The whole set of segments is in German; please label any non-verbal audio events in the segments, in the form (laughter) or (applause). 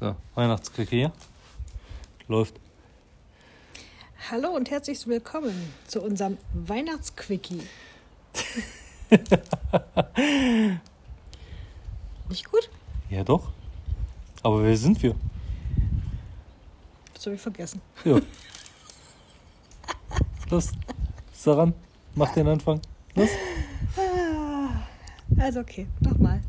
So, Weihnachtskrieg hier. Läuft. Hallo und herzlich willkommen zu unserem Weihnachtsquickie. (laughs) Nicht gut? Ja, doch. Aber wer sind wir? Das habe ich vergessen. Ja. (laughs) Los, Saran, mach den Anfang. Los. Ah, Also okay, nochmal.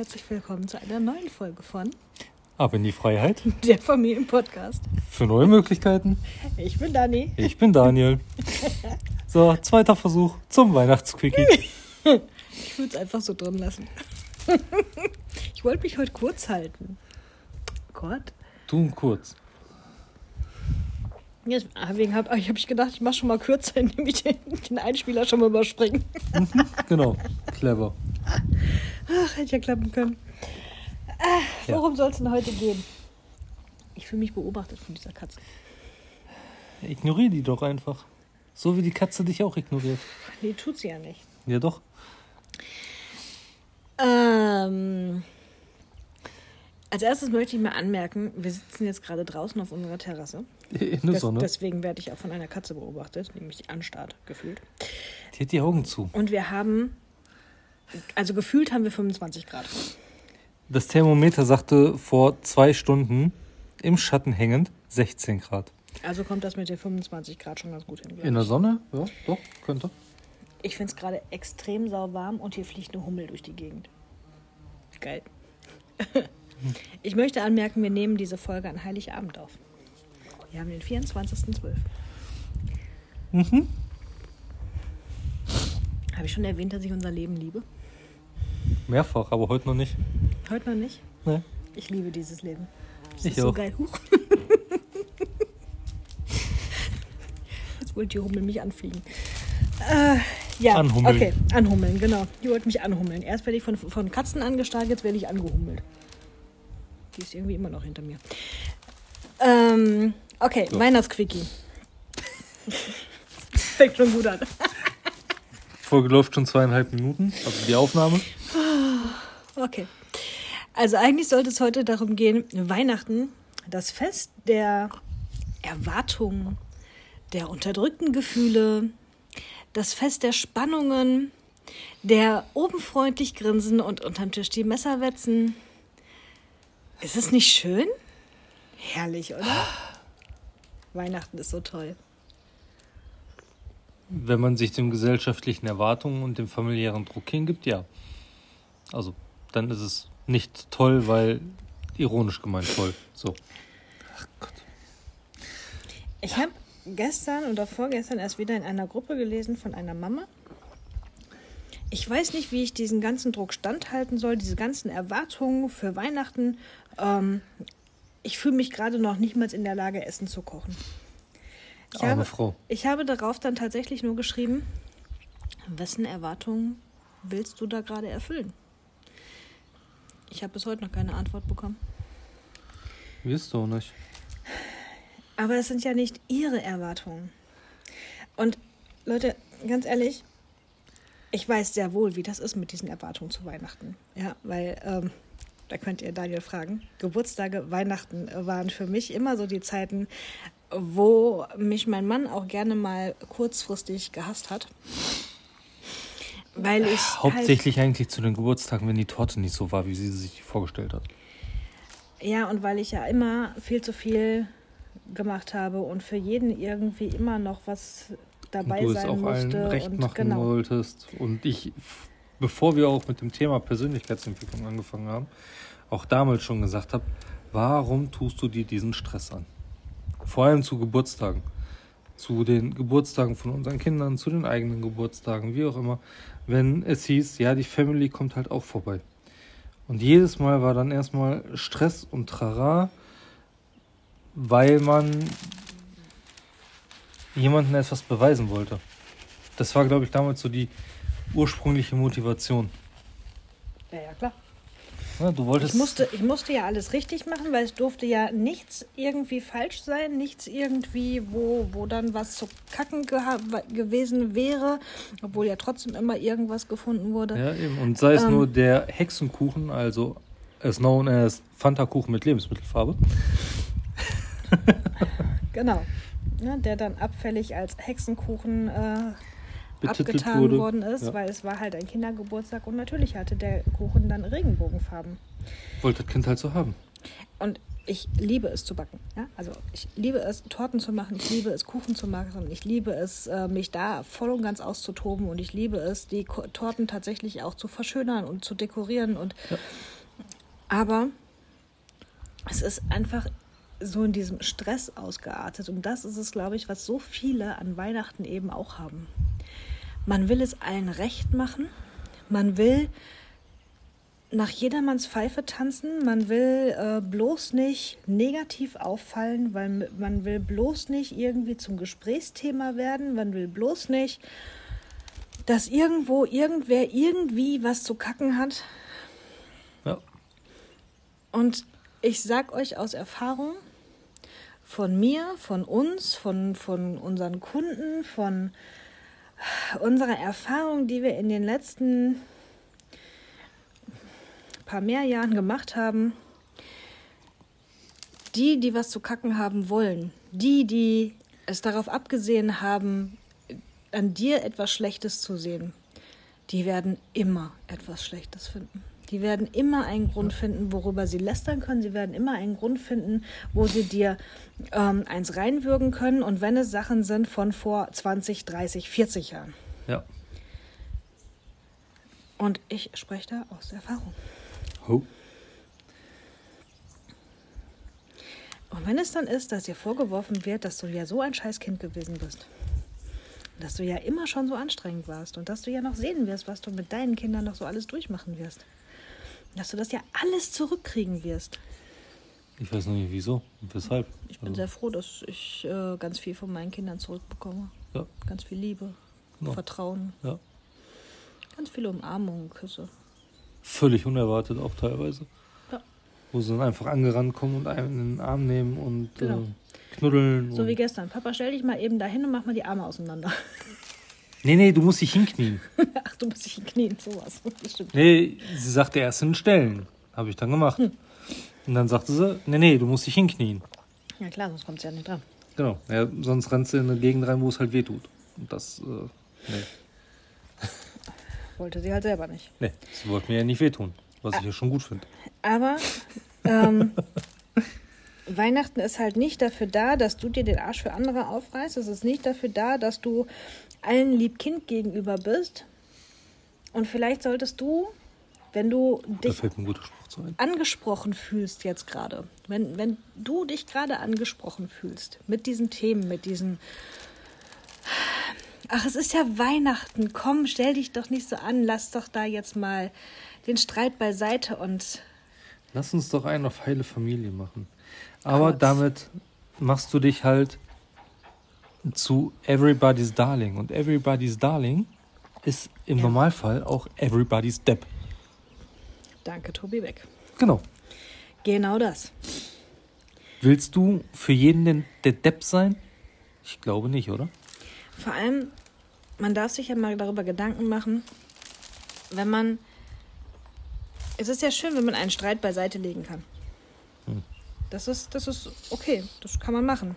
Herzlich willkommen zu einer neuen Folge von Ab in die Freiheit. (laughs) der Familienpodcast. Für neue Möglichkeiten. Ich bin Dani. Ich bin Daniel. (laughs) So, zweiter Versuch zum Weihnachtsquickie. (laughs) Ich würde es einfach so drin lassen. Ich wollte mich heute kurz halten. Gott. Tun kurz. Jetzt, deswegen habe hab ich gedacht, ich mache schon mal kürzer, indem ich den, den Einspieler schon mal überspringe. Genau. Clever. Ach, hätte ja klappen können. Ja. worum soll es denn heute gehen? Ich fühle mich beobachtet von dieser Katze. Ignoriere die doch einfach. So wie die Katze dich auch ignoriert. Nee, tut sie ja nicht. Ja, doch. Ähm, als erstes möchte ich mal anmerken, wir sitzen jetzt gerade draußen auf unserer Terrasse. In der Des- Sonne. Deswegen werde ich auch von einer Katze beobachtet, nämlich die anstarrt gefühlt. Die hat die Augen zu. Und wir haben, also gefühlt haben wir 25 Grad. Das Thermometer sagte vor zwei Stunden im Schatten hängend 16 Grad. Also kommt das mit den 25 Grad schon ganz gut hin. In der. Sonne? Ja, doch, könnte. Ich finde es gerade extrem sauwarm und hier fliegt eine Hummel durch die Gegend. Geil. (laughs) Ich möchte anmerken, wir nehmen diese Folge an Heiligabend auf. Wir haben den 24.12. Mhm. Habe ich schon erwähnt, dass ich unser Leben liebe? Mehrfach, aber heute noch nicht. Heute noch nicht. Ne? Ich liebe dieses Leben. Das Ich ist so auch. geil. Huch. Jetzt wollte die Hummel mich anfliegen. Äh, ja, Anhummeln. okay, anhummeln, genau. Die wollte mich anhummeln. Erst werde ich von, von Katzen angestarrt, jetzt werde ich angehummelt. Die ist irgendwie immer noch hinter mir. Ähm, okay, So. Weihnachtsquickie. (laughs) Fängt schon gut an. Folge läuft schon zweieinhalb Minuten, also die Aufnahme. Okay. Also eigentlich sollte es heute darum gehen, Weihnachten, das Fest der Erwartungen, der unterdrückten Gefühle, das Fest der Spannungen, der oben freundlich grinsen und unterm Tisch die Messer wetzen. Ist es nicht schön? Herrlich, oder? Weihnachten ist so toll. Wenn man sich den gesellschaftlichen Erwartungen und dem familiären Druck hingibt, ja. Also, dann ist es nicht toll, weil ironisch gemeint toll. So. Ach Gott. Ich habe gestern oder vorgestern erst wieder in einer Gruppe gelesen von einer Mama. Ich weiß nicht, wie ich diesen ganzen Druck standhalten soll, diese ganzen Erwartungen für Weihnachten. Ähm, ich fühle mich gerade noch nicht mal in der Lage, Essen zu kochen. Ich Arme habe, Frau. ich habe darauf dann tatsächlich nur geschrieben, wessen Erwartungen willst du da gerade erfüllen? Ich habe bis heute noch keine Antwort bekommen. Wirst du auch nicht. Aber es sind ja nicht ihre Erwartungen. Und Leute, ganz ehrlich, ich weiß sehr wohl, wie das ist mit diesen Erwartungen zu Weihnachten. Ja, weil, ähm, da könnt ihr Daniel fragen. Geburtstage, Weihnachten waren für mich immer so die Zeiten, wo mich mein Mann auch gerne mal kurzfristig gehasst hat. Weil ich. Halt, Hauptsächlich eigentlich zu den Geburtstagen, wenn die Torte nicht so war, wie sie sich vorgestellt hat. Ja, und weil ich ja immer viel zu viel gemacht habe und für jeden irgendwie immer noch was dabei und du es sein auch allen recht und machen genau. wolltest. Und ich, bevor wir auch mit dem Thema Persönlichkeitsentwicklung angefangen haben, auch damals schon gesagt habe, warum tust du dir diesen Stress an? Vor allem zu Geburtstagen. Zu den Geburtstagen von unseren Kindern, zu den eigenen Geburtstagen, wie auch immer. Wenn es hieß, ja, die Family kommt halt auch vorbei. Und jedes Mal war dann erstmal Stress und Trara, weil man jemandem etwas beweisen wollte. Das war, glaube ich, damals so die ursprüngliche Motivation. Ja, ja, klar. Ne, du wolltest. Ich musste, ich musste ja alles richtig machen, weil es durfte ja nichts irgendwie falsch sein, nichts irgendwie, wo, wo dann was zu kacken geha- gewesen wäre, obwohl ja trotzdem immer irgendwas gefunden wurde. Ja, eben. Und sei es Ähm. nur der Hexenkuchen, also as known as Fanta-Kuchen mit Lebensmittelfarbe. (laughs) Genau. Ne, der dann abfällig als Hexenkuchen äh, abgetan wurde. worden ist, Ja. weil es war halt ein Kindergeburtstag und natürlich hatte der Kuchen dann Regenbogenfarben. Wollte das Kind halt so haben. Und ich liebe es zu backen. Ja? Also ich liebe es, Torten zu machen, ich liebe es, Kuchen zu machen, ich liebe es, äh, mich da voll und ganz auszutoben und ich liebe es, die Torten tatsächlich auch zu verschönern und zu dekorieren. Und aber es ist einfach so in diesem Stress ausgeartet. Und das ist es, glaube ich, was so viele an Weihnachten eben auch haben. Man will es allen recht machen. Man will nach jedermanns Pfeife tanzen. Man will äh, bloß nicht negativ auffallen, weil man will bloß nicht irgendwie zum Gesprächsthema werden. Man will bloß nicht, dass irgendwo irgendwer irgendwie was zu kacken hat. Ja. Und ich sag euch aus Erfahrung, von mir, von uns, von, von unseren Kunden, von unserer Erfahrung, die wir in den letzten paar mehr Jahren gemacht haben, die, die was zu kacken haben wollen, die, die es darauf abgesehen haben, an dir etwas Schlechtes zu sehen, die werden immer etwas Schlechtes finden. Die werden immer einen Grund finden, worüber sie lästern können. Sie werden immer einen Grund finden, wo sie dir ähm, eins reinwürgen können. Und wenn es Sachen sind von vor 20, 30, 40 Jahren. Ja. Und ich spreche da aus Erfahrung. Ho. Und wenn es dann ist, dass dir vorgeworfen wird, dass du ja so ein Scheißkind gewesen bist, dass du ja immer schon so anstrengend warst und dass du ja noch sehen wirst, was du mit deinen Kindern noch so alles durchmachen wirst, dass du das ja alles zurückkriegen wirst. Ich weiß noch nicht wieso und weshalb. Ich bin Also, sehr froh, dass ich äh, ganz viel von meinen Kindern zurückbekomme. Ja. Ganz viel Liebe, Genau. Vertrauen, ja. ganz viele Umarmungen, Küsse. Völlig unerwartet auch teilweise. Ja. Wo sie dann einfach angerannt kommen und einen in den Arm nehmen und Genau. äh, knuddeln. So und wie gestern. Papa, stell dich mal eben dahin und mach mal die Arme auseinander. (laughs) nee, nee, du musst dich hinknien. (laughs) Ach, du musst dich in Knien, sowas. (laughs) Das stimmt. Nee, sie sagte erst hinstellen. Habe ich dann gemacht. Hm. Und dann sagte sie, nee, nee, du musst dich hinknien. Ja klar, sonst kommt es ja nicht dran. Genau. Ja, sonst rennst du in eine Gegend rein, wo es halt weh tut. Und das, äh, nee. (laughs) Wollte sie halt selber nicht. Nee, sie wollte mir ja nicht wehtun. Was ich ja schon gut finde. Aber ähm, Weihnachten ist halt nicht dafür da, dass du dir den Arsch für andere aufreißt. Es ist nicht dafür da, dass du allen lieb Kind gegenüber bist. Und vielleicht solltest du, wenn du dich angesprochen fühlst jetzt gerade, wenn, wenn du dich gerade angesprochen fühlst mit diesen Themen, mit diesen... Ach, es ist ja Weihnachten, komm, stell dich doch nicht so an, lass doch da jetzt mal den Streit beiseite und Lass uns doch einen auf heile Familie machen. Aber Kurz. damit machst du dich halt zu Everybody's Darling. Und Everybody's Darling ist im Ja. Normalfall auch Everybody's Depp. danke, Tobi Beck. Genau. Genau das. Willst du für jeden den, der Depp sein? Ich glaube nicht, oder? Vor allem, man darf sich ja mal darüber Gedanken machen, wenn man. Es ist ja schön, wenn man einen Streit beiseite legen kann. Hm. Das ist, das ist okay, das kann man machen.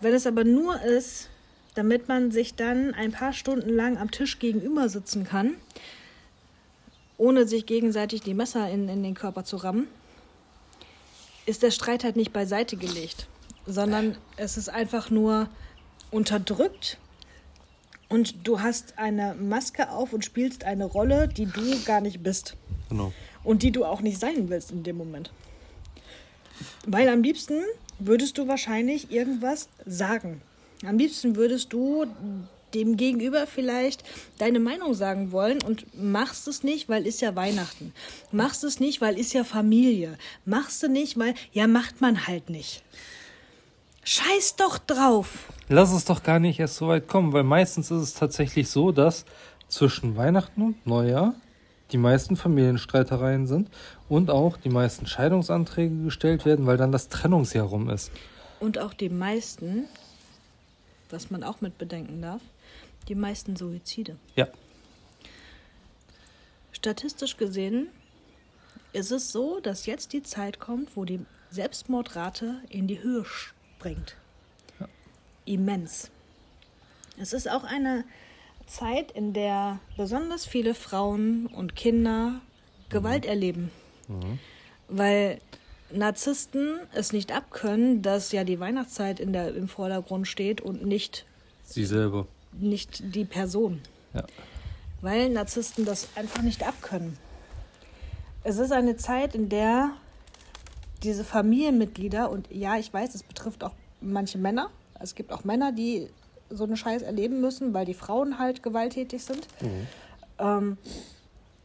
Wenn es aber nur ist, damit man sich dann ein paar Stunden lang am Tisch gegenüber sitzen kann, ohne sich gegenseitig die Messer in, in den Körper zu rammen, ist der Streit halt nicht beiseite gelegt, sondern es ist einfach nur unterdrückt und du hast eine Maske auf und spielst eine Rolle, die du gar nicht bist Genau. und die du auch nicht sein willst in dem Moment. Weil am liebsten würdest du wahrscheinlich irgendwas sagen. Am liebsten würdest du dem Gegenüber vielleicht deine Meinung sagen wollen und machst es nicht, weil ist ja Weihnachten. Machst es nicht, weil ist ja Familie. Machst du nicht, weil ja macht man halt nicht. Scheiß doch drauf. Lass es doch gar nicht erst so weit kommen, weil meistens ist es tatsächlich so, dass zwischen Weihnachten und Neujahr die meisten Familienstreitereien sind Und auch die meisten Scheidungsanträge gestellt werden, weil dann das Trennungsjahr rum ist. Und auch die meisten, was man auch mit bedenken darf, die meisten Suizide. Ja. Statistisch gesehen ist es so, dass jetzt die Zeit kommt, wo die Selbstmordrate in die Höhe springt. Ja. Immens. Es ist auch eine Zeit, in der besonders viele Frauen und Kinder Gewalt erleben. Weil Narzissten es nicht abkönnen, dass ja die Weihnachtszeit in der, im Vordergrund steht und nicht, Sie selber. nicht die Person. Ja. Weil Narzissten das einfach nicht abkönnen. Es ist eine Zeit, in der diese Familienmitglieder, und ja, ich weiß, es betrifft auch manche Männer, es gibt auch Männer, die so einen Scheiß erleben müssen, weil die Frauen halt gewalttätig sind. Ähm,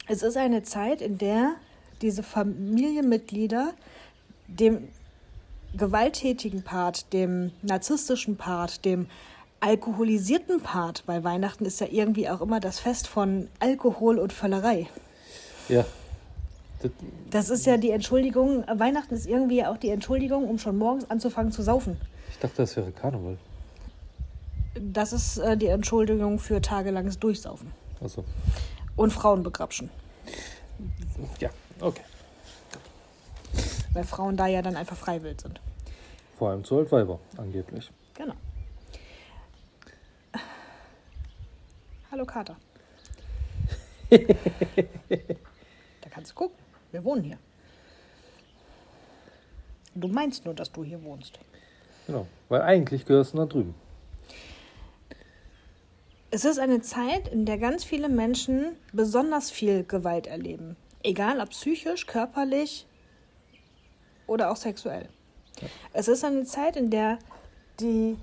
es ist eine Zeit, in der diese Familienmitglieder dem gewalttätigen Part, dem narzisstischen Part, dem alkoholisierten Part, weil Weihnachten ist ja irgendwie auch immer das Fest von Alkohol und Völlerei. Ja. Das, Das ist ja die Entschuldigung, Weihnachten ist irgendwie auch die Entschuldigung, um schon morgens anzufangen zu saufen. ich dachte, das wäre Karneval. Das ist äh, die Entschuldigung für tagelanges Durchsaufen Also, und Frauen begrapschen, ja, okay. weil Frauen da ja dann einfach freiwillig sind. Vor allem zu Altweiber, angeblich. Genau. Hallo Kater. (laughs) da kannst du gucken. Wir wohnen hier. Du meinst nur, dass du hier wohnst. Genau. Weil eigentlich gehörst du nach drüben. Es ist eine Zeit, in der ganz viele Menschen besonders viel Gewalt erleben. Egal ob psychisch, körperlich oder auch sexuell. Es ist eine Zeit, in der die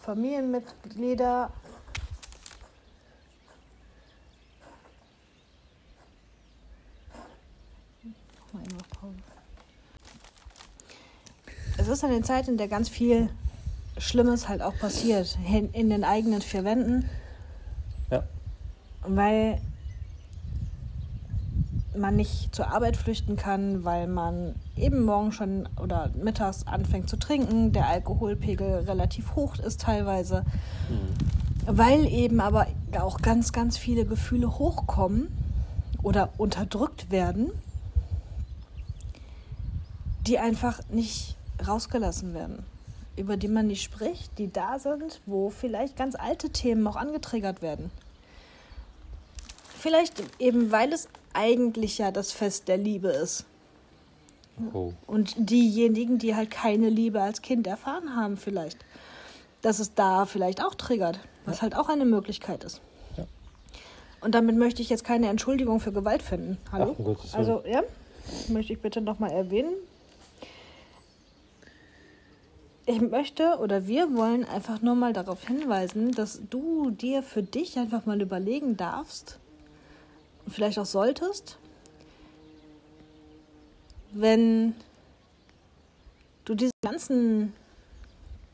Familienmitglieder. Es ist eine Zeit, in der ganz viel Schlimmes halt auch passiert. In, in den eigenen vier Wänden. Weil man nicht zur Arbeit flüchten kann, weil man eben morgen schon oder mittags anfängt zu trinken, der Alkoholpegel relativ hoch ist teilweise, weil eben aber auch ganz, ganz viele Gefühle hochkommen oder unterdrückt werden, die einfach nicht rausgelassen werden, über die man nicht spricht, die da sind, wo vielleicht ganz alte Themen auch angetriggert werden. Vielleicht eben, weil es eigentlich ja das Fest der Liebe ist. Oh. Und diejenigen, die halt keine Liebe als Kind erfahren haben, vielleicht, dass es da vielleicht auch triggert, was halt auch eine Möglichkeit ist. Ja. Und damit möchte ich jetzt keine Entschuldigung für Gewalt finden. Hallo? Ach, Willen. also, ja, möchte ich bitte nochmal erwähnen. Ich möchte oder wir wollen einfach nur mal darauf hinweisen, dass du dir für dich einfach mal überlegen darfst, vielleicht auch solltest, wenn du diese ganzen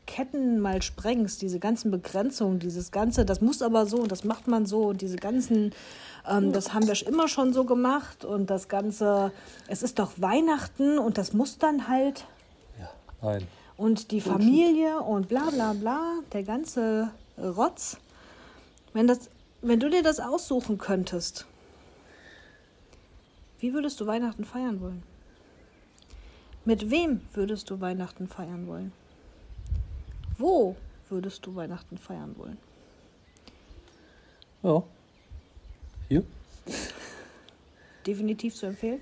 Ketten mal sprengst, diese ganzen Begrenzungen, dieses ganze, das muss aber so und das macht man so und diese ganzen, ähm, das haben wir schon immer schon so gemacht und das ganze, es ist doch Weihnachten und das muss dann halt Ja, nein. und die Familie und bla bla bla, der ganze Rotz. Wenn, das, wenn du dir das aussuchen könntest, wie würdest du Weihnachten feiern wollen? Mit wem würdest du Weihnachten feiern wollen? Wo würdest du Weihnachten feiern wollen? Ja. Hier? Definitiv zu empfehlen.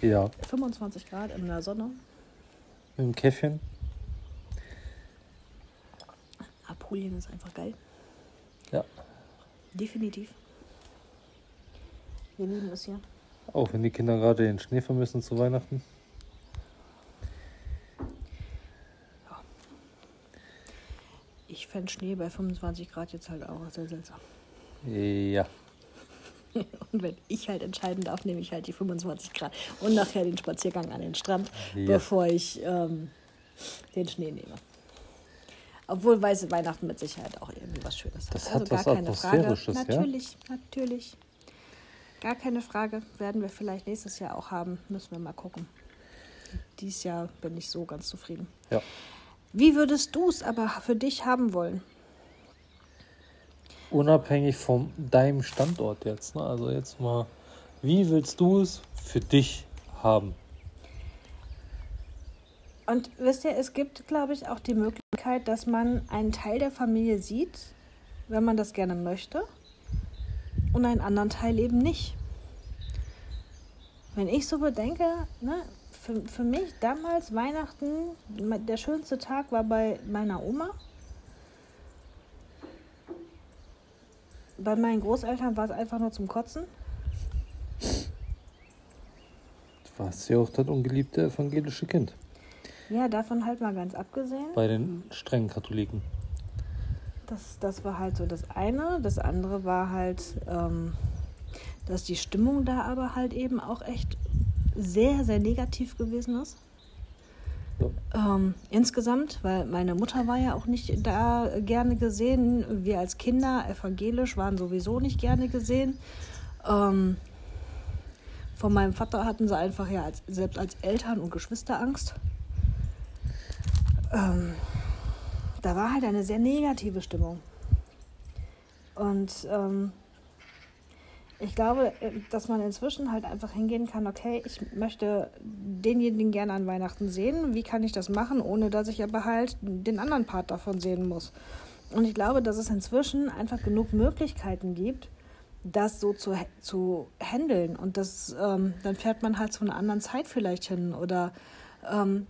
Ja. 25 Grad in der Sonne. Mit dem Käffchen. Apulien ist einfach geil. Ja. Definitiv. Wir lieben es hier. Auch wenn die Kinder gerade den Schnee vermissen zu Weihnachten. Ich fände Schnee bei 25 Grad jetzt halt auch sehr seltsam. Ja. (laughs) Und wenn ich halt entscheiden darf, nehme ich halt die 25 Grad und nachher den Spaziergang an den Strand, Ja. bevor ich ähm, den Schnee nehme. Obwohl weiße Weihnachten mit Sicherheit auch irgendwie was Schönes hat. Das also hat gar was keine Frage. Atmosphärisches, ja? Natürlich, natürlich. Gar keine Frage. Werden wir vielleicht nächstes Jahr auch haben. Müssen wir mal gucken. Dieses Jahr bin ich so ganz zufrieden. Ja. Wie würdest du es aber für dich haben wollen? Unabhängig von deinem Standort jetzt. Ne? Also jetzt mal, wie willst du es für dich haben? Und wisst ihr, es gibt, glaube ich, auch die Möglichkeit, dass man einen Teil der Familie sieht, wenn man das gerne möchte, und einen anderen Teil eben nicht. Wenn ich so bedenke, ne, für, für mich damals Weihnachten, der schönste Tag war bei meiner Oma. Bei meinen Großeltern war es einfach nur zum Kotzen. Du warst ja auch das ungeliebte evangelische Kind Ja, davon halt mal ganz abgesehen. bei den strengen Katholiken. Das, das war halt so das eine. Das andere war halt, ähm, dass die Stimmung da aber halt eben auch echt sehr, sehr negativ gewesen ist. Ähm, insgesamt, weil meine Mutter war ja auch nicht da gerne gesehen. Wir als Kinder, evangelisch, waren sowieso nicht gerne gesehen. Ähm, von meinem Vater hatten sie einfach ja als, selbst als Eltern und Geschwister Angst. Ähm, da war halt eine sehr negative Stimmung. Und ähm, ich glaube, äh, dass man inzwischen halt einfach hingehen kann, okay, ich möchte denjenigen gerne an Weihnachten sehen. Wie kann ich das machen, ohne dass ich aber halt den anderen Part davon sehen muss? Und ich glaube, dass es inzwischen einfach genug Möglichkeiten gibt, das so zu, zu handeln. Und das, ähm, dann fährt man halt zu einer anderen Zeit vielleicht hin. Oder ähm,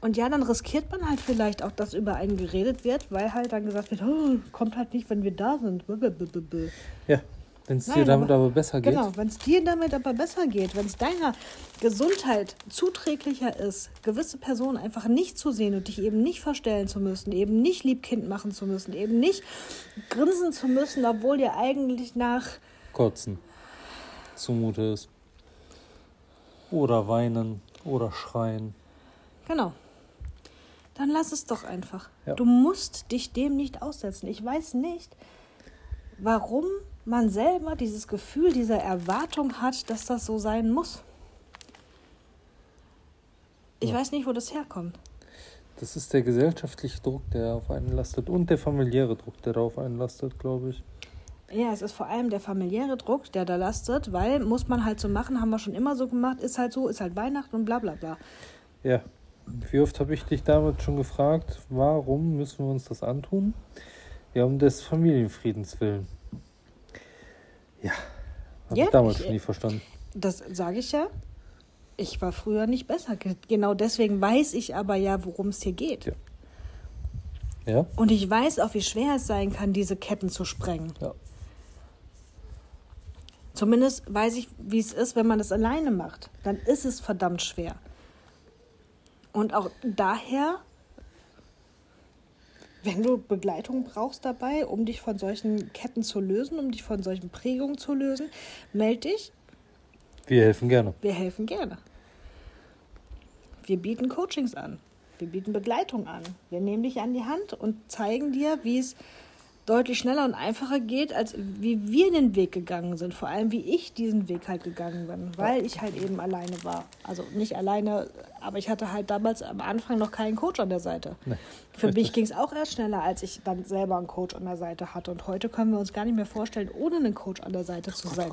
und ja, dann riskiert man halt vielleicht auch, dass über einen geredet wird, weil halt dann gesagt wird, oh, kommt halt nicht, wenn wir da sind. Blablabla. Ja, wenn es dir damit aber- aber besser geht. Genau, wenn es dir damit aber besser geht, wenn es deiner Gesundheit zuträglicher ist, gewisse Personen einfach nicht zu sehen und dich eben nicht verstellen zu müssen, eben nicht Liebkind machen zu müssen, eben nicht grinsen zu müssen, obwohl dir eigentlich nach Kotzen zumute ist. Oder weinen oder schreien. Genau. Dann lass es doch einfach. Ja. Du musst dich dem nicht aussetzen. Ich weiß nicht, warum man selber dieses Gefühl, diese Erwartung hat, dass das so sein muss. Ich Ja. weiß nicht, wo das herkommt. Das ist der gesellschaftliche Druck, der auf einen lastet und der familiäre Druck, der da auf einen lastet, glaube ich. Ja, es ist vor allem der familiäre Druck, der da lastet, weil muss man halt so machen, haben wir schon immer so gemacht, ist halt so, ist halt Weihnachten und bla bla bla. Ja. Wie oft habe ich dich damit schon gefragt, warum müssen wir uns das antun? Ja, um des Familienfriedens willen. Ja. Habe Ja, ich damals ich- schon nie verstanden. Das sage ich ja. Ich war früher nicht besser. Ge- Genau deswegen weiß ich aber ja, worum es hier geht. Ja. Ja? Und ich weiß auch, wie schwer es sein kann, diese Ketten zu sprengen. Ja. Zumindest weiß ich, wie es ist, wenn man das alleine macht. Dann ist es verdammt schwer. Und auch daher, wenn du Begleitung brauchst dabei, um dich von solchen Ketten zu lösen, um dich von solchen Prägungen zu lösen, melde dich. Wir helfen gerne. Wir helfen gerne. Wir bieten Coachings an. Wir bieten Begleitung an. Wir nehmen dich an die Hand und zeigen dir, wie es deutlich schneller und einfacher geht, als wie wir den Weg gegangen sind. Vor allem, wie ich diesen Weg halt gegangen bin, weil ich halt eben alleine war. Also nicht alleine, aber ich hatte halt damals am Anfang noch keinen Coach an der Seite. Nee, Für mich (laughs) ging es auch erst schneller, als ich dann selber einen Coach an der Seite hatte. Und heute können wir uns gar nicht mehr vorstellen, ohne einen Coach an der Seite zu sein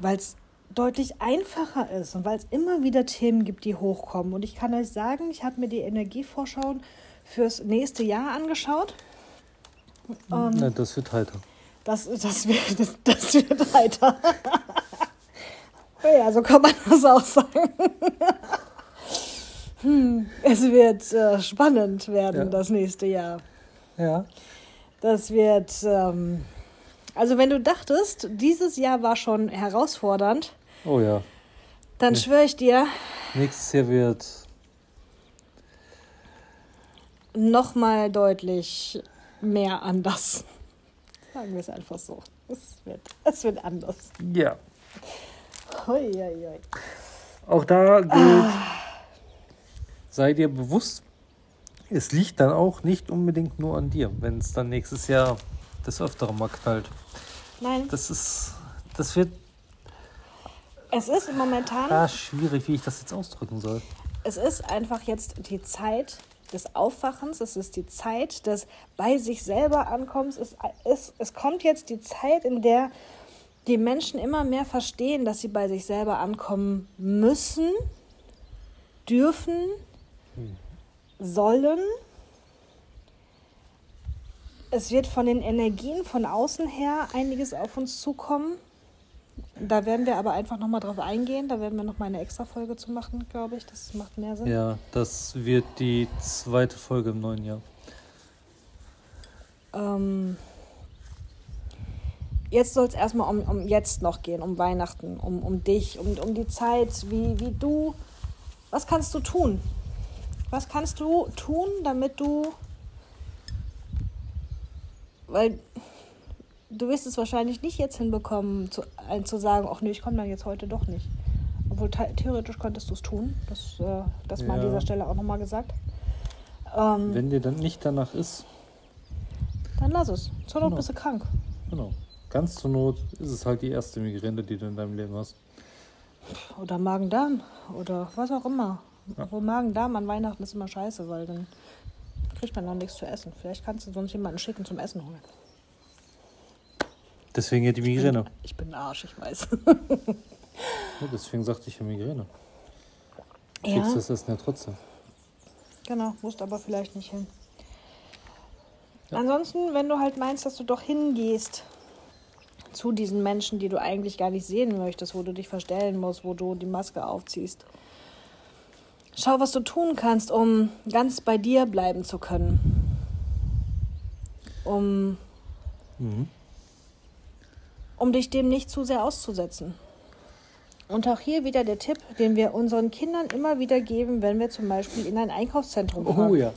weil es deutlich einfacher ist und weil es immer wieder Themen gibt, die hochkommen. Und ich kann euch sagen, ich habe mir die Energievorschauen fürs nächste Jahr angeschaut. Ähm, Na, das wird heiter. das, das, wird, das, das wird heiter. ja, so kann man das auch sagen. hm, es wird äh, spannend werden, Ja. das nächste Jahr. Ja. Das wird. Ähm, also, wenn du dachtest, dieses Jahr war schon herausfordernd, Oh ja. dann schwöre ich dir, Nächstes Jahr wird. nochmal deutlich mehr anders. Sagen wir es einfach so. Es wird, es wird anders. Ja. Hoi, hoi, hoi. Auch da gilt, sei dir bewusst, es liegt dann auch nicht unbedingt nur an dir, wenn es dann nächstes Jahr des Öfteren mal knallt. Nein, Das ist, das wird es ist momentan, ah, schwierig, wie ich das jetzt ausdrücken soll. es ist einfach jetzt die Zeit des Aufwachens, es ist die Zeit des bei sich selber Ankommens. Es, es, es kommt jetzt die Zeit, in der die Menschen immer mehr verstehen, dass sie bei sich selber ankommen müssen, dürfen, sollen. Es wird von den Energien von außen her einiges auf uns zukommen. Da werden wir aber einfach nochmal drauf eingehen. Da werden wir nochmal eine extra Folge zu machen, glaube ich. Das macht mehr Sinn. Ja, das wird die zweite Folge im neuen Jahr. Ähm, jetzt soll es erstmal um, um jetzt noch gehen, um Weihnachten, um, um dich, um, um die Zeit, wie, wie du. Was kannst du tun? Was kannst du tun, damit du. Weil du wirst es wahrscheinlich nicht jetzt hinbekommen, zu, zu sagen, ach nee, ich komme dann jetzt heute doch nicht. Obwohl the- theoretisch könntest du es tun. Das, äh, das mal an Ja. dieser Stelle auch nochmal gesagt. Ähm, Wenn dir dann nicht danach ist, dann lass es. Zur Not Genau. bist du krank. genau. Ganz zur Not ist es halt die erste Migräne, die du in deinem Leben hast. Oder Magen-Darm oder was auch immer. Ja. Obwohl Magen-Darm an Weihnachten ist immer scheiße, weil dann kriegt man noch nichts zu essen. Vielleicht kannst du sonst jemanden schicken zum Essen holen. Deswegen ja die Migräne. Ich bin ein Arsch, ich weiß. Ja, deswegen sagte ich ja Migräne. Ja, kriegst das Essen ja trotzdem. genau, musst aber vielleicht nicht hin. Ja. Ansonsten, wenn du halt meinst, dass du doch hingehst zu diesen Menschen, die du eigentlich gar nicht sehen möchtest, wo du dich verstellen musst, wo du die Maske aufziehst, schau, was du tun kannst, um ganz bei dir bleiben zu können. Um Mhm. Um dich dem nicht zu sehr auszusetzen. Und auch hier wieder der Tipp, den wir unseren Kindern immer wieder geben, wenn wir zum Beispiel in ein Einkaufszentrum fahren. Oh ja.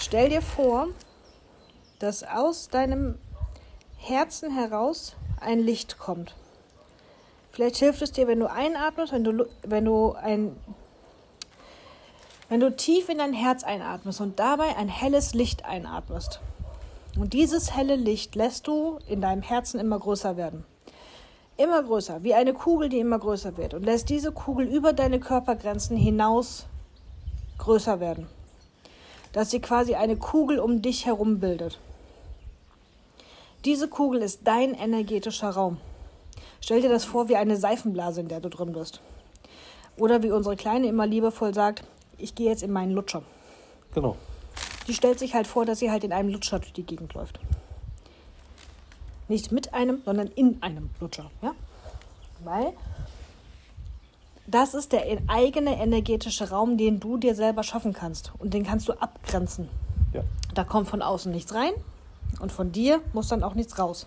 Stell dir vor, dass aus deinem Herzen heraus ein Licht kommt. Vielleicht hilft es dir, wenn du einatmest, wenn du, wenn du ein wenn du tief in dein Herz einatmest und dabei ein helles Licht einatmest. Und dieses helle Licht lässt du in deinem Herzen immer größer werden. Immer größer, wie eine Kugel, die immer größer wird. Und lässt diese Kugel über deine Körpergrenzen hinaus größer werden. Dass sie quasi eine Kugel um dich herum bildet. Diese Kugel ist dein energetischer Raum. Stell dir das vor wie eine Seifenblase, in der du drin bist. Oder wie unsere Kleine immer liebevoll sagt, ich gehe jetzt in meinen Lutscher. Genau. Die stellt sich halt vor, dass sie halt in einem Lutscher durch die Gegend läuft. Nicht mit einem, sondern in einem Lutscher. Ja? Weil das ist der eigene energetische Raum, den du dir selber schaffen kannst. Und den kannst du abgrenzen. Ja. Da kommt von außen nichts rein und von dir muss dann auch nichts raus.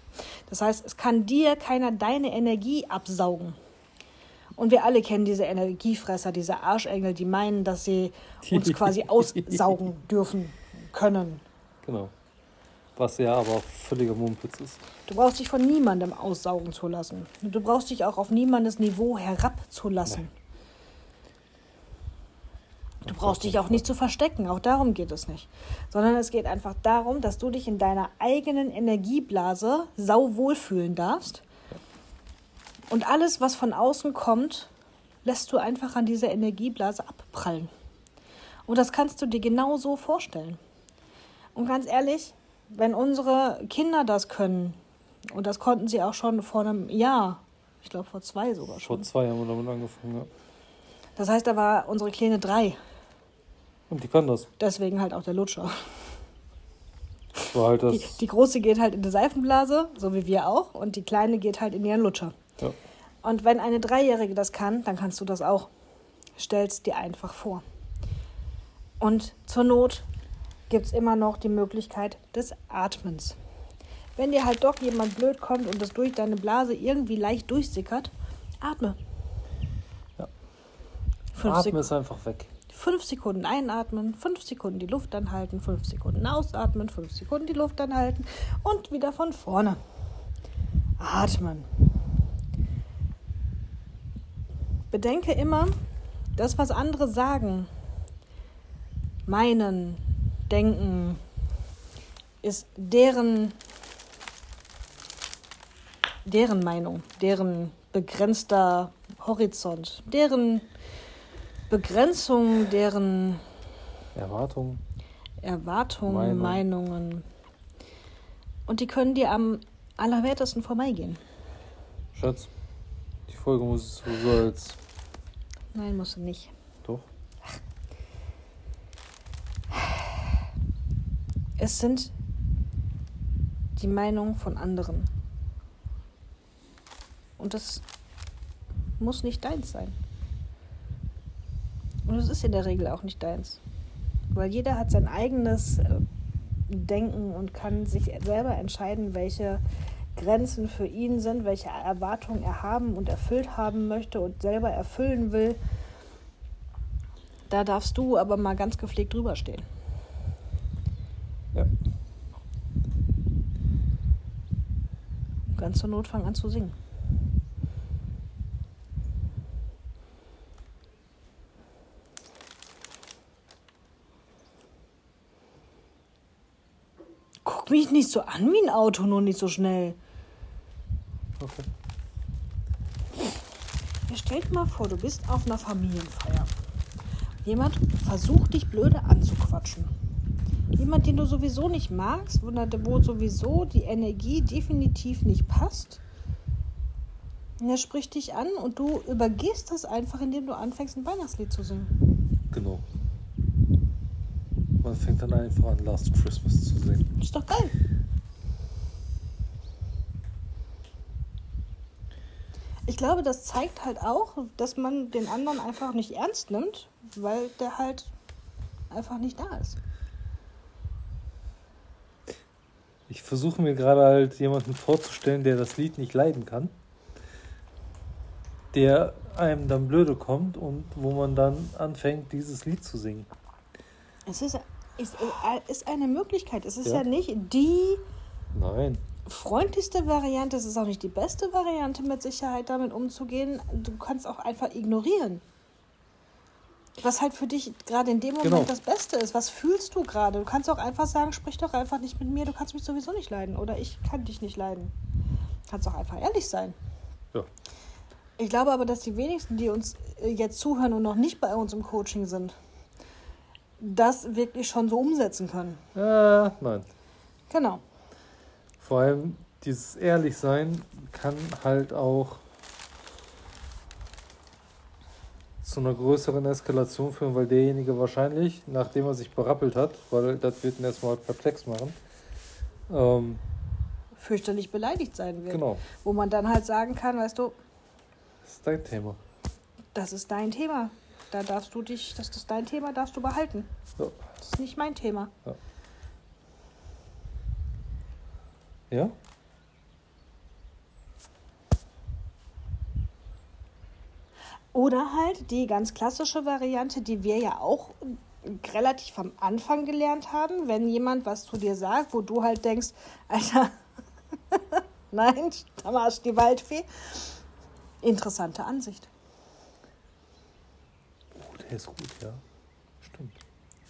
Das heißt, es kann dir keiner deine Energie absaugen. Und wir alle kennen diese Energiefresser, diese Arschengel, die meinen, dass sie uns (laughs) quasi aussaugen dürfen können. Genau. Was ja aber völliger Mumpitz ist. Du brauchst dich von niemandem aussaugen zu lassen. Und Du brauchst dich auch auf niemandes Niveau herabzulassen. Du brauchst dich auch nicht zu verstecken, auch darum geht es nicht. Sondern es geht einfach darum, dass du dich in deiner eigenen Energieblase sau wohlfühlen darfst. Und alles, was von außen kommt, lässt du einfach an dieser Energieblase abprallen. Und das kannst du dir genau so vorstellen. Und ganz ehrlich, wenn unsere Kinder das können, und das konnten sie auch schon vor einem Jahr, ich glaube vor zwei sogar schon. Vor zwei haben wir damit angefangen, ja. Das heißt, da war unsere Kleine drei. Und die kann das. Deswegen halt auch der Lutscher. War halt das. Die, die große geht halt in die Seifenblase, so wie wir auch, und die kleine geht halt in ihren Lutscher. ja. Und wenn eine Dreijährige das kann, dann kannst du das auch. Stell's dir einfach vor. Und zur Not gibt es immer noch die Möglichkeit des Atmens. Wenn dir halt doch jemand blöd kommt und das durch deine Blase irgendwie leicht durchsickert, atme. Ja. Fünf, Atme Sek ist einfach weg. fünf Sekunden einatmen, fünf Sekunden die Luft anhalten, fünf Sekunden ausatmen, fünf Sekunden die Luft anhalten und wieder von vorne. Atmen. Bedenke immer, das, was andere sagen, meinen, denken, ist deren, deren Meinung, deren begrenzter Horizont, deren Begrenzung, deren Erwartung. Erwartungen, Meinung. Meinungen. Und die können dir am allerwertesten vorbeigehen. Schatz, die Folge muss so als. Nein, musst du nicht. Doch. Es sind die Meinungen von anderen. Und das muss nicht deins sein. Und es ist in der Regel auch nicht deins. Weil jeder hat sein eigenes äh, Denken und kann sich selber entscheiden, welche Grenzen für ihn sind, welche Erwartungen er haben und erfüllt haben möchte und selber erfüllen will. Da darfst du aber mal ganz gepflegt drüber stehen. Ganz zur Not fang an zu singen. Guck mich nicht so an wie ein Auto, nur nicht so schnell. Okay. Ja, stell dir mal vor, du bist auf einer Familienfeier. Jemand versucht dich blöde anzuquatschen. Jemand, den du sowieso nicht magst, wo sowieso die Energie definitiv nicht passt. Und Er spricht dich an und du übergehst das einfach, indem du anfängst, ein Weihnachtslied zu singen. Genau. Man fängt dann einfach an, Last Christmas zu singen. Ist doch geil. Ich glaube, das zeigt halt auch, dass man den anderen einfach nicht ernst nimmt, weil der halt einfach nicht da ist. Ich versuche mir gerade halt jemanden vorzustellen, der das Lied nicht leiden kann. Der einem dann blöde kommt und wo man dann anfängt, dieses Lied zu singen. Es ist, ist, ist eine Möglichkeit. Es ist Ja. ja, nicht die Nein. freundlichste Variante. Es ist auch nicht die beste Variante, mit Sicherheit damit umzugehen. Du kannst auch einfach ignorieren. Was halt für dich gerade in dem Moment Genau. das Beste ist. Was fühlst du gerade? Du kannst auch einfach sagen, sprich doch einfach nicht mit mir. Du kannst mich sowieso nicht leiden. Oder ich kann dich nicht leiden. Kannst auch einfach ehrlich sein. Ja. Ich glaube aber, dass die wenigsten, die uns äh, jetzt zuhören und noch nicht bei uns im Coaching sind, das wirklich schon so umsetzen können. Äh, nein. Genau. Vor allem dieses Ehrlichsein kann halt auch zu einer größeren Eskalation führen, weil derjenige wahrscheinlich, nachdem er sich berappelt hat, weil das wird ihn erstmal perplex machen, ähm, Fürchterlich beleidigt sein wird. genau, Wo man dann halt sagen kann, weißt du, das ist dein Thema. das ist dein Thema. Da darfst du dich, das ist dein Thema, darfst du behalten. Ja. Das ist nicht mein Thema. Ja? Oder halt die ganz klassische Variante, die wir ja auch relativ am Anfang gelernt haben, wenn jemand was zu dir sagt, wo du halt denkst, Alter, (laughs) nein, Tamas, die Waldfee. Interessante Ansicht. Oh, der ist gut, ja. Stimmt.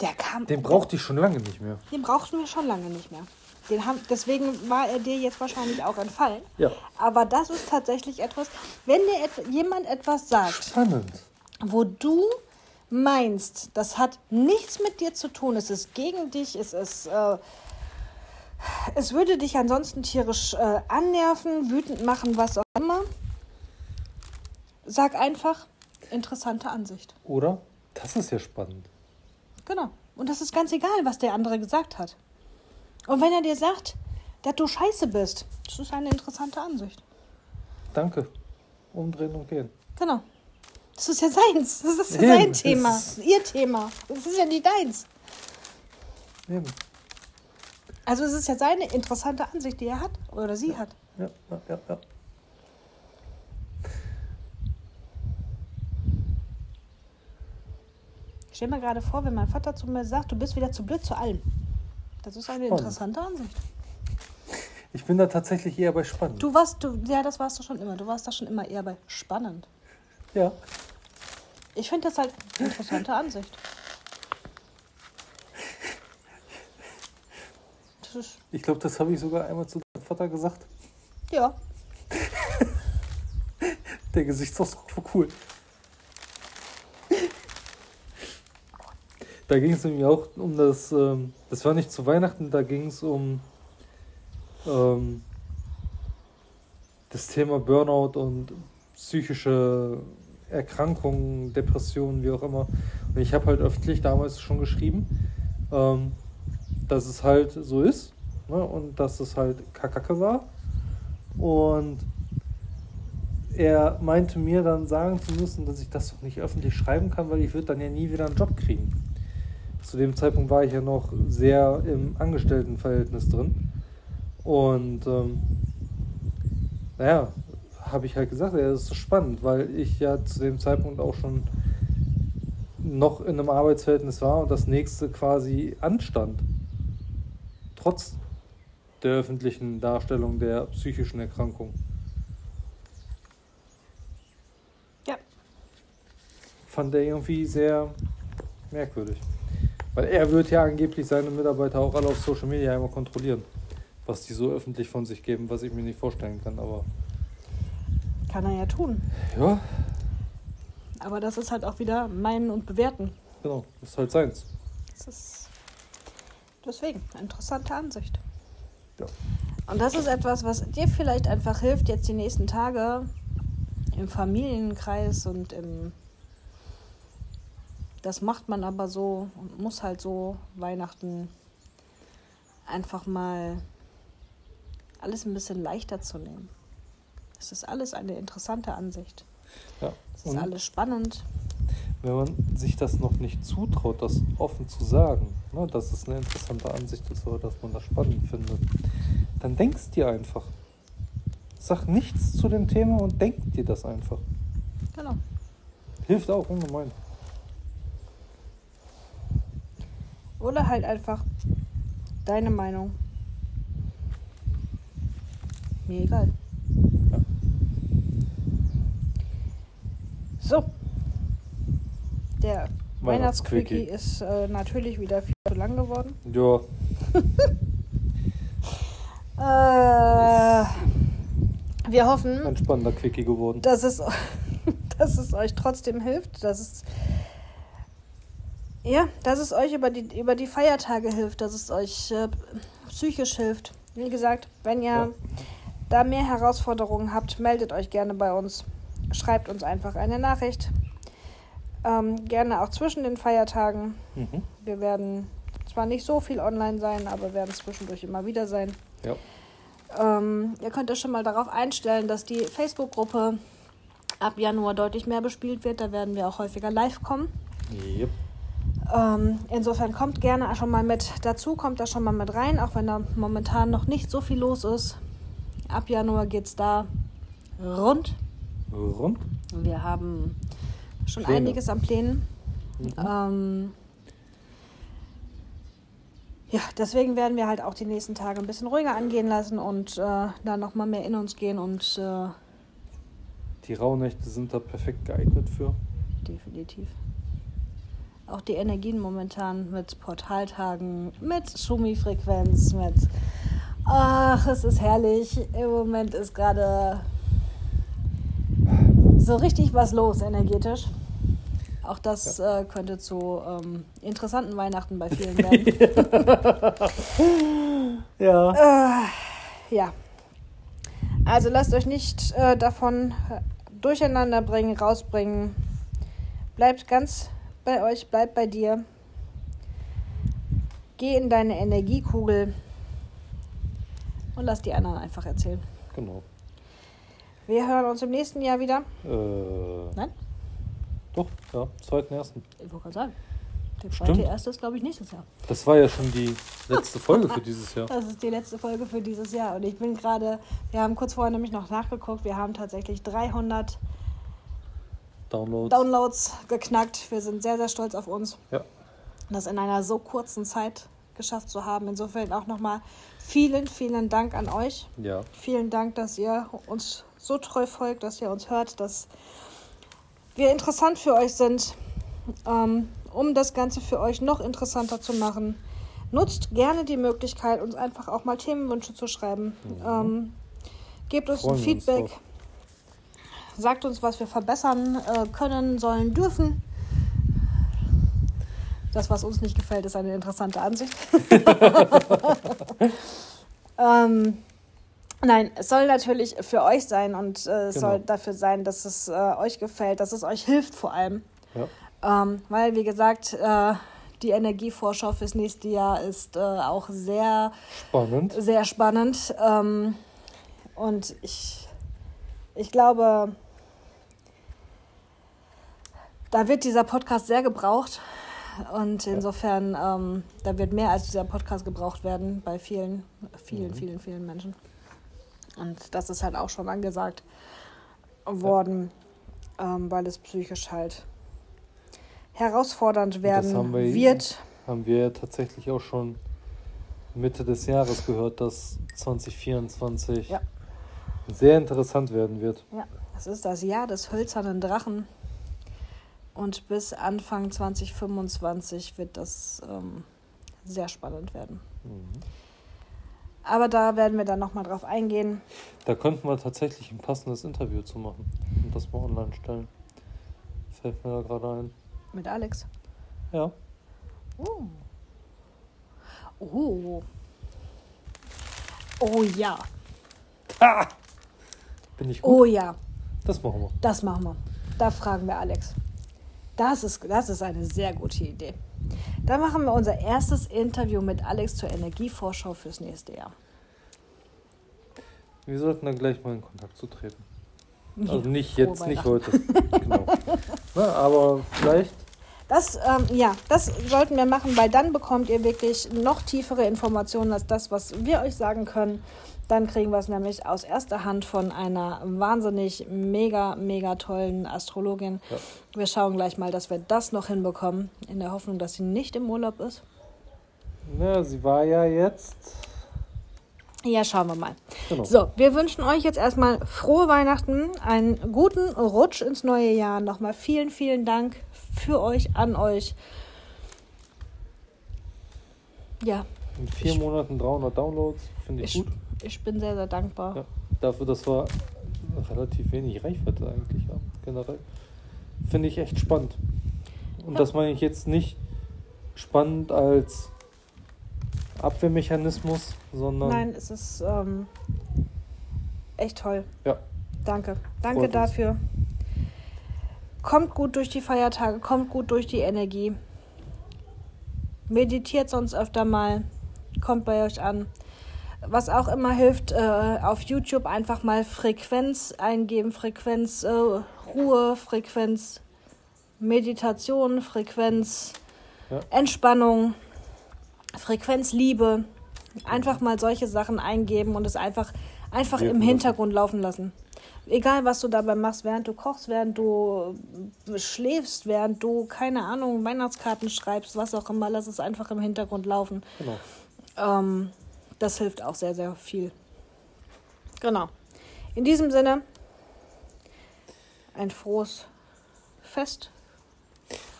Der kam. Den brauchte ich schon lange nicht mehr. Den brauchten wir schon lange nicht mehr. Den haben, deswegen war er dir jetzt wahrscheinlich auch entfallen. Ja. Aber das ist tatsächlich etwas, wenn dir et jemand etwas sagt, Spannend. wo du meinst, das hat nichts mit dir zu tun, es ist gegen dich, es ist, äh, es würde dich ansonsten tierisch äh, annerven, wütend machen, was auch immer. Sag einfach, interessante Ansicht. Oder? Das ist ja spannend. Genau. Und das ist ganz egal, was der andere gesagt hat. Und wenn er dir sagt, dass du scheiße bist, das ist eine interessante Ansicht. Danke. Umdrehen und gehen. Genau. Das ist ja seins. Das ist ja Eben, sein das Thema. ist- Ihr Thema. Das ist ja nicht deins. Eben. Also es ist ja seine interessante Ansicht, die er hat oder sie hat. Ja, ja, ja, ja. Ich stell mir gerade vor, wenn mein Vater zu mir sagt, du bist wieder zu blöd zu allem. Das ist eine interessante Ansicht. Ich bin da tatsächlich eher bei spannend. Du warst, du, ja, das warst du schon immer. Du warst da schon immer eher bei spannend. Ja. Ich finde das halt eine interessante Ansicht. ich glaube, das habe ich sogar einmal zu deinem Vater gesagt. Ja. (laughs) Der Gesichtsausdruck war cool. Da ging es nämlich auch um das, ähm, das war nicht zu Weihnachten, da ging es um ähm, das Thema Burnout und psychische Erkrankungen, Depressionen, wie auch immer. Und ich habe halt öffentlich damals schon geschrieben, ähm, dass es halt so ist ne? und dass es halt Kakacke war. Und er meinte mir dann sagen zu müssen, dass ich das doch nicht öffentlich schreiben kann, weil ich würde dann ja nie wieder einen Job kriegen. Zu dem Zeitpunkt war ich ja noch sehr im Angestelltenverhältnis drin. Und ähm, naja, habe ich halt gesagt, ja, das ist spannend, weil ich ja zu dem Zeitpunkt auch schon noch in einem Arbeitsverhältnis war und das nächste quasi anstand. Trotz der öffentlichen Darstellung der psychischen Erkrankung. Ja. Fand er irgendwie sehr merkwürdig. Weil er wird ja angeblich seine Mitarbeiter auch alle auf Social Media immer kontrollieren. Was die so öffentlich von sich geben, was ich mir nicht vorstellen kann. Aber Kann er ja tun. ja, Aber das ist halt auch wieder meinen und bewerten. genau, ist halt seins. Das ist deswegen eine interessante Ansicht. Ja. Und das ist etwas, was dir vielleicht einfach hilft, jetzt die nächsten Tage im Familienkreis und im. Das macht man aber so und muss halt so Weihnachten einfach mal alles ein bisschen leichter zu nehmen. Es ist alles eine interessante Ansicht. Ja. Es ist alles spannend. wenn man sich das noch nicht zutraut, das offen zu sagen, ne, dass es eine interessante Ansicht ist oder dass man das spannend findet, dann denkst dir einfach. Sag nichts zu dem Thema und denk dir das einfach. Genau. Hilft auch ungemein. Oder halt einfach deine Meinung. Mir egal. So. Der Weihnachtsquickie Weihnachtsquickie. ist äh, natürlich wieder viel zu lang geworden. Ja, (laughs) Äh, wir hoffen, ein spannender Quickie geworden. dass es, (laughs) dass es euch trotzdem hilft, dass es ja, dass es euch über die, über die Feiertage hilft, dass es euch äh, psychisch hilft. Wie gesagt, wenn ihr Ja. da mehr Herausforderungen habt, meldet euch gerne bei uns. Schreibt uns einfach eine Nachricht. Ähm, gerne auch zwischen den Feiertagen. Mhm. Wir werden zwar nicht so viel online sein, aber werden zwischendurch immer wieder sein. Ja. Ähm, ihr könnt euch schon mal darauf einstellen, dass die Facebook-Gruppe ab Januar deutlich mehr bespielt wird. Da werden wir auch häufiger live kommen. Yep. Ähm, insofern kommt gerne schon mal mit dazu, kommt da schon mal mit rein, auch wenn da momentan noch nicht so viel los ist. Ab Januar geht es da rund. Rund. Wir haben schon Pläne. einiges an Plänen. Mhm. Ähm, ja, deswegen werden wir halt auch die nächsten Tage ein bisschen ruhiger angehen lassen und äh, da nochmal mehr in uns gehen und äh, Die Rauhnächte sind da perfekt geeignet für. definitiv. Auch die Energien momentan mit Portaltagen, mit Schumi-Frequenz, mit. Ach, es ist herrlich. Im Moment ist gerade so richtig was los energetisch. Auch das äh, könnte zu ähm, interessanten Weihnachten bei vielen (laughs) werden. Ja. Äh, ja. Also lasst euch nicht äh, davon durcheinander bringen, rausbringen. Bleibt ganz bei euch, bleibt bei dir. Geh in deine Energiekugel und lass die anderen einfach erzählen. Genau. Wir hören uns im nächsten Jahr wieder. Äh, Nein? doch, ja, zweiten ersten. Ich wollte gerade sagen. Der zweite erste ist, glaube ich, nächstes Jahr. Das war ja schon die letzte Folge für dieses Jahr. Das ist die letzte Folge für dieses Jahr. Und ich bin gerade, wir haben kurz vorher nämlich noch nachgeguckt, wir haben tatsächlich 300 Downloads. Downloads geknackt. Wir sind sehr, sehr stolz auf uns, Ja. das in einer so kurzen Zeit geschafft zu haben. Insofern auch nochmal vielen, vielen Dank an euch. Ja. Vielen Dank, dass ihr uns so treu folgt, dass ihr uns hört, dass wir interessant für euch sind. Ähm, um das Ganze für euch noch interessanter zu machen, nutzt gerne die Möglichkeit, uns einfach auch mal Themenwünsche zu schreiben. Ähm, gebt uns Freuen ein uns Feedback. drauf. Sagt uns, was wir verbessern äh, können, sollen, dürfen. Das, was uns nicht gefällt, ist eine interessante Ansicht. (laughs) ähm, nein, es soll natürlich für euch sein und äh, es Genau. soll dafür sein, dass es äh, euch gefällt, dass es euch hilft vor allem. Ja. Ähm, weil, wie gesagt, äh, die Energievorschau fürs nächste Jahr ist äh, auch sehr, Spannend. sehr spannend. Ähm, und ich, ich glaube, da wird dieser Podcast sehr gebraucht. Und insofern, ähm, da wird mehr als dieser Podcast gebraucht werden bei vielen, vielen, vielen, vielen Menschen. Und das ist halt auch schon angesagt worden, ähm, weil es psychisch halt herausfordernd werden haben wir- wird. Haben wir ja tatsächlich auch schon Mitte des Jahres gehört, dass 2024 Ja. sehr interessant werden wird. Ja, das ist das Jahr des hölzernen Drachen. Und bis Anfang 2025 wird das ähm, sehr spannend werden. Mhm. Aber da werden wir dann nochmal drauf eingehen. Da könnten wir tatsächlich ein passendes Interview zu machen und das mal online stellen. Fällt mir da gerade ein. Mit Alex. Ja. Oh. Oh. Oh ja. Bin ich gut? Oh ja. Das machen wir. Das machen wir. Da fragen wir Alex. Das ist, das ist eine sehr gute Idee. Da machen wir unser erstes Interview mit Alex zur Energievorschau fürs nächste Jahr. Wir sollten dann gleich mal in Kontakt zu treten. (laughs) Ja, Also nicht jetzt, nicht heute. genau. (laughs) Na, aber vielleicht, Das, ähm, ja, das sollten wir machen, weil dann bekommt ihr wirklich noch tiefere Informationen als das, was wir euch sagen können. Dann kriegen wir es nämlich aus erster Hand von einer wahnsinnig mega, mega tollen Astrologin. Ja. Wir schauen gleich mal, dass wir das noch hinbekommen, in der Hoffnung, dass sie nicht im Urlaub ist. na, sie war ja jetzt. Ja, schauen wir mal. Genau. So, wir wünschen euch jetzt erstmal frohe Weihnachten, einen guten Rutsch ins neue Jahr. Nochmal vielen, vielen Dank für euch, an euch. Ja, In vier Ich- Monaten 300 Downloads, finde ich, ich, gut. Ich bin sehr, sehr dankbar. Ja. Dafür, dass wir relativ wenig Reichweite eigentlich haben, generell. Finde ich echt spannend. Und Ja. das meine ich jetzt nicht spannend als Abwehrmechanismus, sondern Nein, es ist ähm, echt toll. ja, Danke. Danke Freut uns. dafür. Kommt gut durch die Feiertage, kommt gut durch die Energie. Meditiert sonst öfter mal. Kommt bei euch an. Was auch immer hilft, äh, auf YouTube einfach mal Frequenz eingeben. Frequenz äh, Ruhe, Frequenz Meditation, Frequenz Ja. Entspannung, Frequenz Liebe. Einfach mal solche Sachen eingeben und es einfach, einfach im lassen. Hintergrund laufen lassen. Egal, was du dabei machst, während du kochst, während du schläfst, während du, keine Ahnung, Weihnachtskarten schreibst, was auch immer, lass es einfach im Hintergrund laufen. genau. Ähm, das hilft auch sehr, sehr viel. Genau. In diesem Sinne, ein frohes Fest,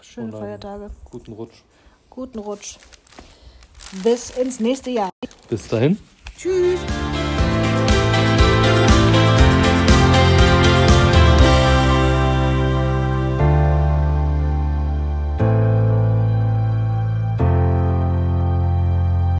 schöne Feiertage, Guten Rutsch. guten Rutsch. Bis ins nächste Jahr. Bis dahin. Tschüss.